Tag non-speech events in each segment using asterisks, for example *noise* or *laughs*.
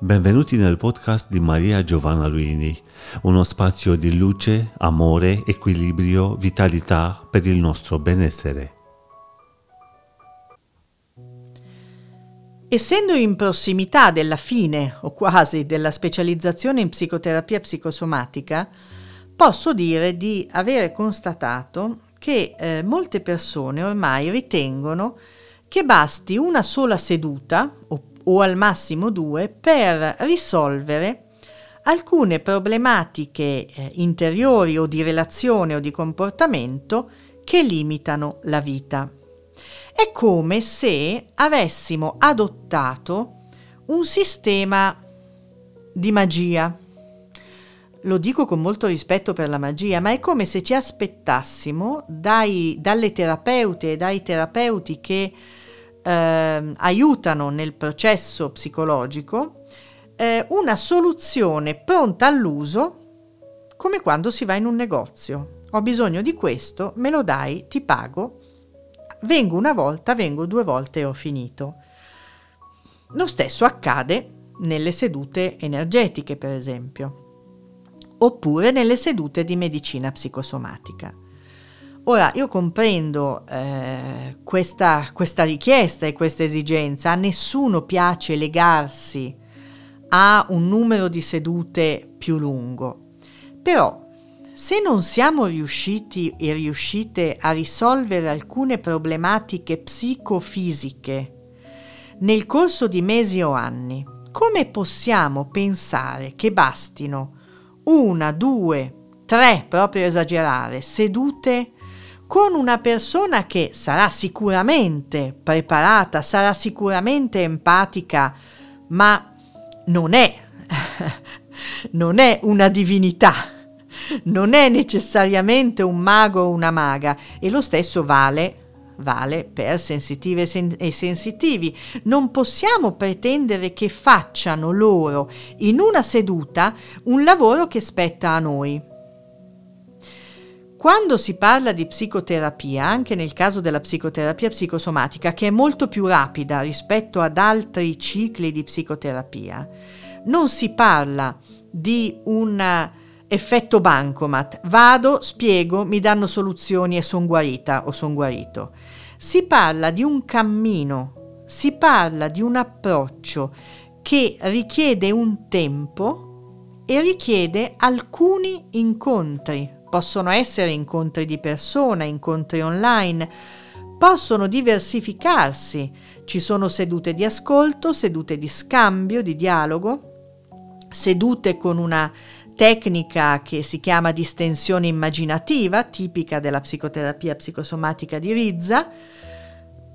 Benvenuti nel podcast di Maria Giovanna Luini, uno spazio di luce, amore, equilibrio, vitalità per il nostro benessere. Essendo in prossimità della fine o quasi della specializzazione in psicoterapia psicosomatica, posso dire di avere constatato che eh, molte persone ormai ritengono che basti una sola seduta o o al massimo due per risolvere alcune problematiche eh, interiori o di relazione o di comportamento che limitano la vita. È come se avessimo adottato un sistema di magia. Lo dico con molto rispetto per la magia, ma è come se ci aspettassimo dai, dalle terapeute e dai terapeuti che eh, aiutano nel processo psicologico eh, una soluzione pronta all'uso come quando si va in un negozio. Ho bisogno di questo, me lo dai, ti pago, vengo una volta, vengo due volte e ho finito. Lo stesso accade nelle sedute energetiche, per esempio, oppure nelle sedute di medicina psicosomatica. Ora, io comprendo eh, questa, questa richiesta e questa esigenza, a nessuno piace legarsi a un numero di sedute più lungo, però se non siamo riusciti e riuscite a risolvere alcune problematiche psicofisiche nel corso di mesi o anni, come possiamo pensare che bastino una, due, tre, proprio esagerare, sedute con una persona che sarà sicuramente preparata, sarà sicuramente empatica, ma non è, *laughs* non è una divinità, non è necessariamente un mago o una maga e lo stesso vale vale per sensitive e sensitivi. Non possiamo pretendere che facciano loro in una seduta un lavoro che spetta a noi. Quando si parla di psicoterapia, anche nel caso della psicoterapia psicosomatica, che è molto più rapida rispetto ad altri cicli di psicoterapia, non si parla di un effetto bancomat. Vado, spiego, mi danno soluzioni e sono guarita o sono guarito. Si parla di un cammino, si parla di un approccio che richiede un tempo e richiede alcuni incontri possono essere incontri di persona, incontri online, possono diversificarsi, ci sono sedute di ascolto, sedute di scambio, di dialogo, sedute con una tecnica che si chiama distensione immaginativa, tipica della psicoterapia psicosomatica di Rizza,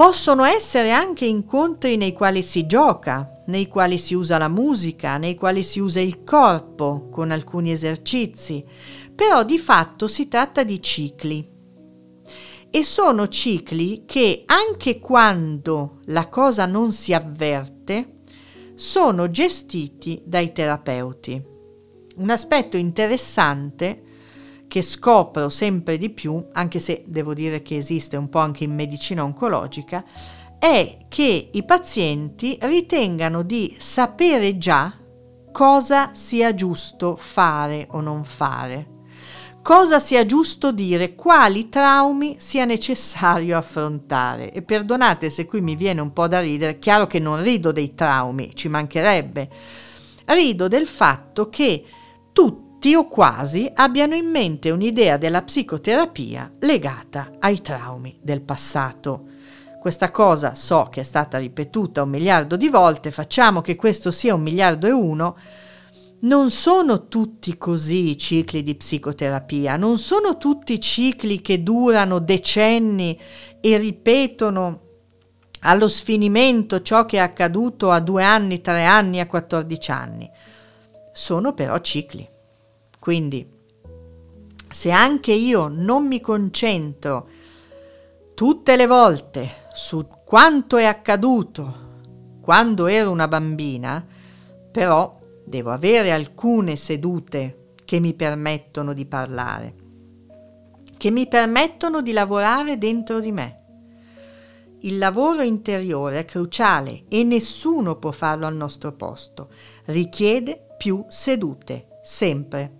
possono essere anche incontri nei quali si gioca, nei quali si usa la musica, nei quali si usa il corpo con alcuni esercizi, però di fatto si tratta di cicli. E sono cicli che anche quando la cosa non si avverte, sono gestiti dai terapeuti. Un aspetto interessante che scopro sempre di più, anche se devo dire che esiste un po' anche in medicina oncologica, è che i pazienti ritengano di sapere già cosa sia giusto fare o non fare cosa sia giusto dire, quali traumi sia necessario affrontare. E perdonate se qui mi viene un po' da ridere, chiaro che non rido dei traumi, ci mancherebbe. Rido del fatto che tutti o quasi abbiano in mente un'idea della psicoterapia legata ai traumi del passato. Questa cosa so che è stata ripetuta un miliardo di volte, facciamo che questo sia un miliardo e uno, non sono tutti così i cicli di psicoterapia, non sono tutti cicli che durano decenni e ripetono allo sfinimento ciò che è accaduto a due anni, tre anni, a 14 anni. Sono però cicli. Quindi, se anche io non mi concentro tutte le volte su quanto è accaduto quando ero una bambina, però devo avere alcune sedute che mi permettono di parlare, che mi permettono di lavorare dentro di me, Il lavoro interiore è cruciale e nessuno può farlo al nostro posto. Richiede più sedute, sempre.